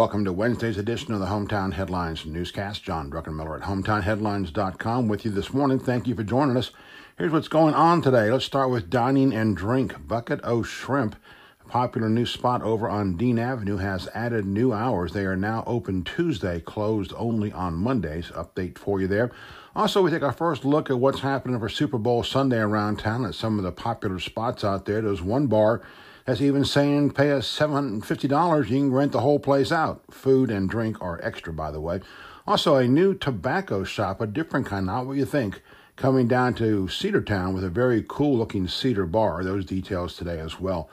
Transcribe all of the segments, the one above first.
Welcome to Wednesday's edition of the Hometown Headlines newscast. John Druckenmiller at hometownheadlines.com with you this morning. Thank you for joining us. Here's what's going on today. Let's start with dining and drink. Bucket O Shrimp, a popular new spot over on Dean Avenue, has added new hours. They are now open Tuesday, closed only on Mondays. Update for you there. Also, we take our first look at what's happening for Super Bowl Sunday around town at some of the popular spots out there. There's one bar that's even saying pay us $750, you can rent the whole place out. Food and drink are extra, by the way. Also, a new tobacco shop, a different kind, not what you think, coming down to Cedartown with a very cool looking cedar bar. Those details today as well.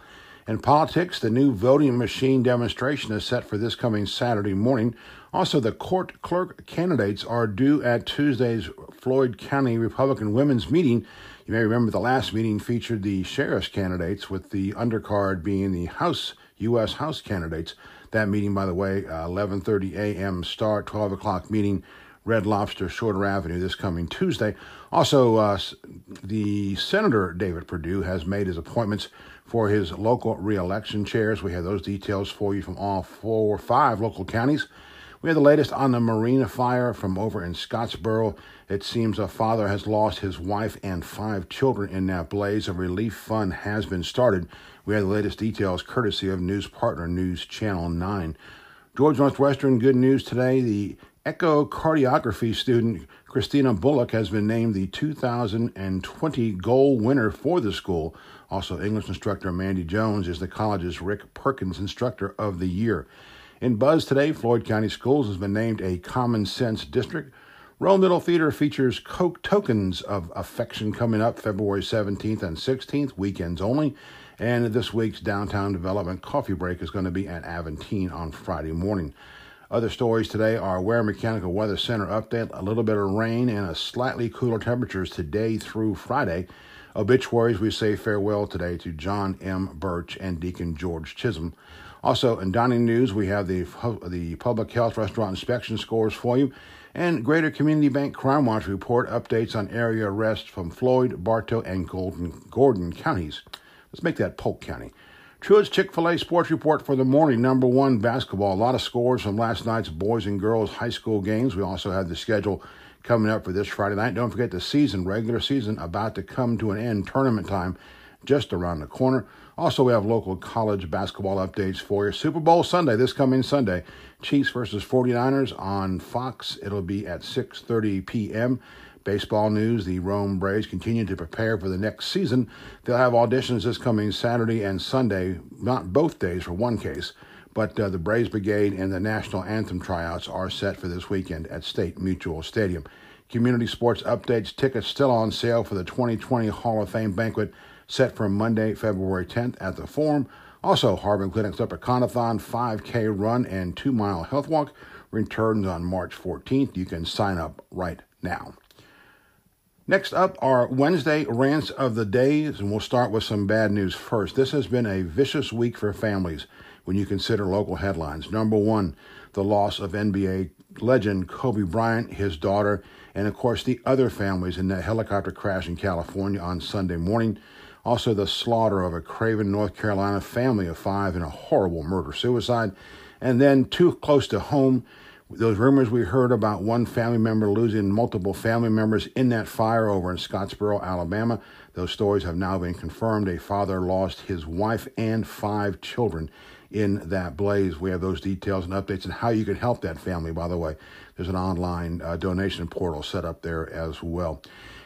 In politics, the new voting machine demonstration is set for this coming Saturday morning. Also, the court clerk candidates are due at Tuesday's Floyd County Republican Women's Meeting. You may remember the last meeting featured the sheriff's candidates, with the undercard being the House U.S. House candidates. That meeting, by the way, uh, 11:30 a.m. start, 12 o'clock meeting. Red Lobster, Shorter Avenue, this coming Tuesday. Also, uh, the Senator David Perdue has made his appointments for his local reelection chairs. We have those details for you from all four or five local counties. We have the latest on the Marina fire from over in Scottsboro. It seems a father has lost his wife and five children in that blaze. A relief fund has been started. We have the latest details courtesy of News Partner News Channel 9. Georgia Northwestern, good news today. The echocardiography student Christina Bullock has been named the 2020 goal winner for the school. Also, English instructor Mandy Jones is the college's Rick Perkins Instructor of the Year. In Buzz today, Floyd County Schools has been named a Common Sense District. Rome Middle Theater features Coke Tokens of Affection coming up February 17th and 16th, weekends only. And this week's Downtown Development Coffee Break is going to be at Aventine on Friday morning. Other stories today are Ware Mechanical Weather Center update, a little bit of rain and a slightly cooler temperatures today through Friday. Obituaries, we say farewell today to John M. Birch and Deacon George Chisholm. Also, in dining news, we have the, the public health restaurant inspection scores for you. And Greater Community Bank Crime Watch report updates on area arrests from Floyd, Bartow, and Gordon, Gordon counties. Let's make that Polk County. Truett's Chick fil A Sports Report for the morning. Number one, basketball. A lot of scores from last night's boys and girls high school games. We also have the schedule coming up for this Friday night. Don't forget the season, regular season, about to come to an end. Tournament time just around the corner. Also, we have local college basketball updates for you. Super Bowl Sunday, this coming Sunday. Chiefs versus 49ers on Fox. It'll be at 6.30 p.m. Baseball news, the Rome Braves continue to prepare for the next season. They'll have auditions this coming Saturday and Sunday, not both days for one case, but uh, the Braves Brigade and the National Anthem tryouts are set for this weekend at State Mutual Stadium. Community sports updates, tickets still on sale for the 2020 Hall of Fame banquet set for Monday, February 10th at the Forum. Also, Harbin Clinic's Upper Conathon 5K run and 2 mile health walk returns on March 14th. You can sign up right now. Next up are Wednesday rants of the days, and we'll start with some bad news first. This has been a vicious week for families when you consider local headlines. Number one, the loss of NBA legend Kobe Bryant, his daughter, and of course the other families in that helicopter crash in California on Sunday morning. Also, the slaughter of a Craven, North Carolina family of five in a horrible murder suicide. And then, too close to home, those rumors we heard about one family member losing multiple family members in that fire over in Scottsboro, Alabama, those stories have now been confirmed. A father lost his wife and five children in that blaze. We have those details and updates and how you can help that family, by the way. There's an online uh, donation portal set up there as well.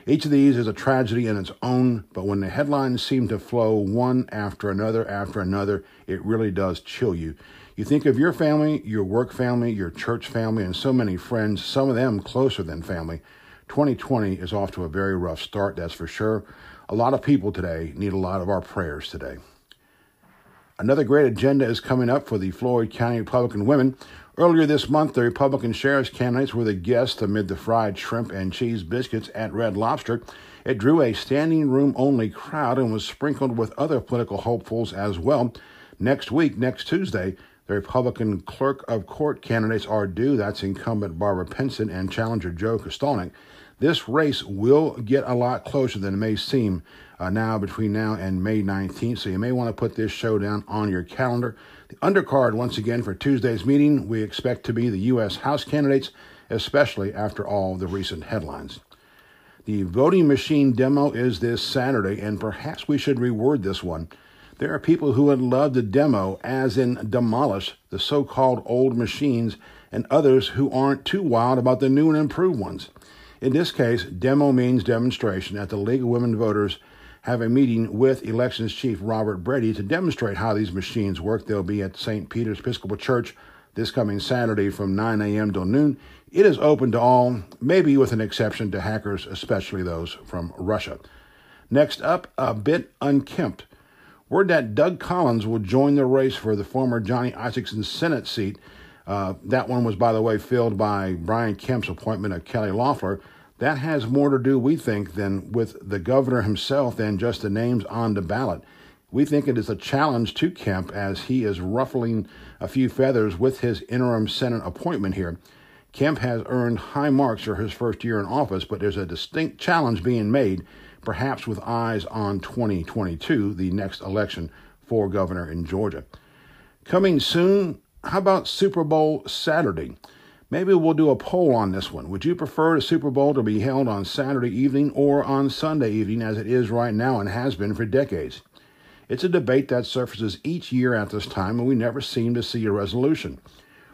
Each of these is a tragedy in its own, but when the headlines seem to flow one after another after another, it really does chill you. You think of your family, your work family, your church family, and so many friends, some of them closer than family. 2020 is off to a very rough start, that's for sure. A lot of people today need a lot of our prayers today. Another great agenda is coming up for the Floyd County Republican women. Earlier this month, the Republican sheriff's candidates were the guests amid the fried shrimp and cheese biscuits at Red Lobster. It drew a standing room only crowd and was sprinkled with other political hopefuls as well. Next week, next Tuesday, the Republican clerk of court candidates are due. That's incumbent Barbara Penson and challenger Joe Kostelnik. This race will get a lot closer than it may seem uh, now between now and May 19th, so you may want to put this showdown on your calendar. The undercard, once again, for Tuesday's meeting, we expect to be the U.S. House candidates, especially after all the recent headlines. The voting machine demo is this Saturday, and perhaps we should reword this one. There are people who would love to demo, as in demolish, the so called old machines, and others who aren't too wild about the new and improved ones. In this case, demo means demonstration at the League of Women Voters have a meeting with Elections Chief Robert Brady to demonstrate how these machines work. They'll be at St. Peter's Episcopal Church this coming Saturday from 9 a.m. till noon. It is open to all, maybe with an exception to hackers, especially those from Russia. Next up, a bit unkempt. Word that Doug Collins will join the race for the former Johnny Isakson Senate seat. Uh, that one was, by the way, filled by Brian Kemp's appointment of Kelly Loeffler. That has more to do, we think, than with the governor himself than just the names on the ballot. We think it is a challenge to Kemp as he is ruffling a few feathers with his interim Senate appointment here. Kemp has earned high marks for his first year in office, but there's a distinct challenge being made perhaps with eyes on 2022, the next election for governor in Georgia. Coming soon, how about Super Bowl Saturday? Maybe we'll do a poll on this one. Would you prefer the Super Bowl to be held on Saturday evening or on Sunday evening as it is right now and has been for decades? It's a debate that surfaces each year at this time, and we never seem to see a resolution.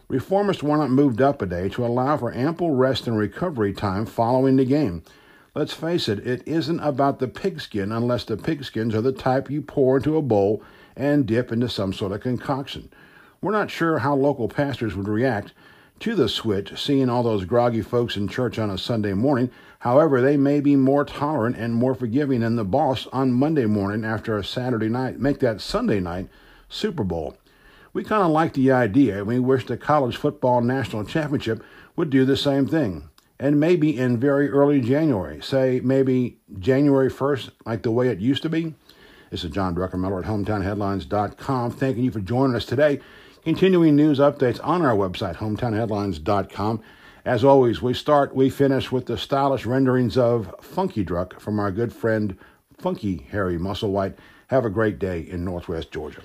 Reformists want it moved up a day to allow for ample rest and recovery time following the game. Let's face it, it isn't about the pigskin unless the pigskins are the type you pour into a bowl and dip into some sort of concoction. We're not sure how local pastors would react to the switch, seeing all those groggy folks in church on a Sunday morning. However, they may be more tolerant and more forgiving than the boss on Monday morning after a Saturday night. Make that Sunday night Super Bowl. We kind of like the idea. And we wish the college football national championship would do the same thing and maybe in very early January, say maybe January 1st, like the way it used to be. This is John Druckenmiller at hometownheadlines.com. Thanking you for joining us today. Continuing news updates on our website, hometownheadlines.com. As always, we start, we finish with the stylish renderings of Funky Druck from our good friend Funky Harry Musselwhite. Have a great day in Northwest Georgia.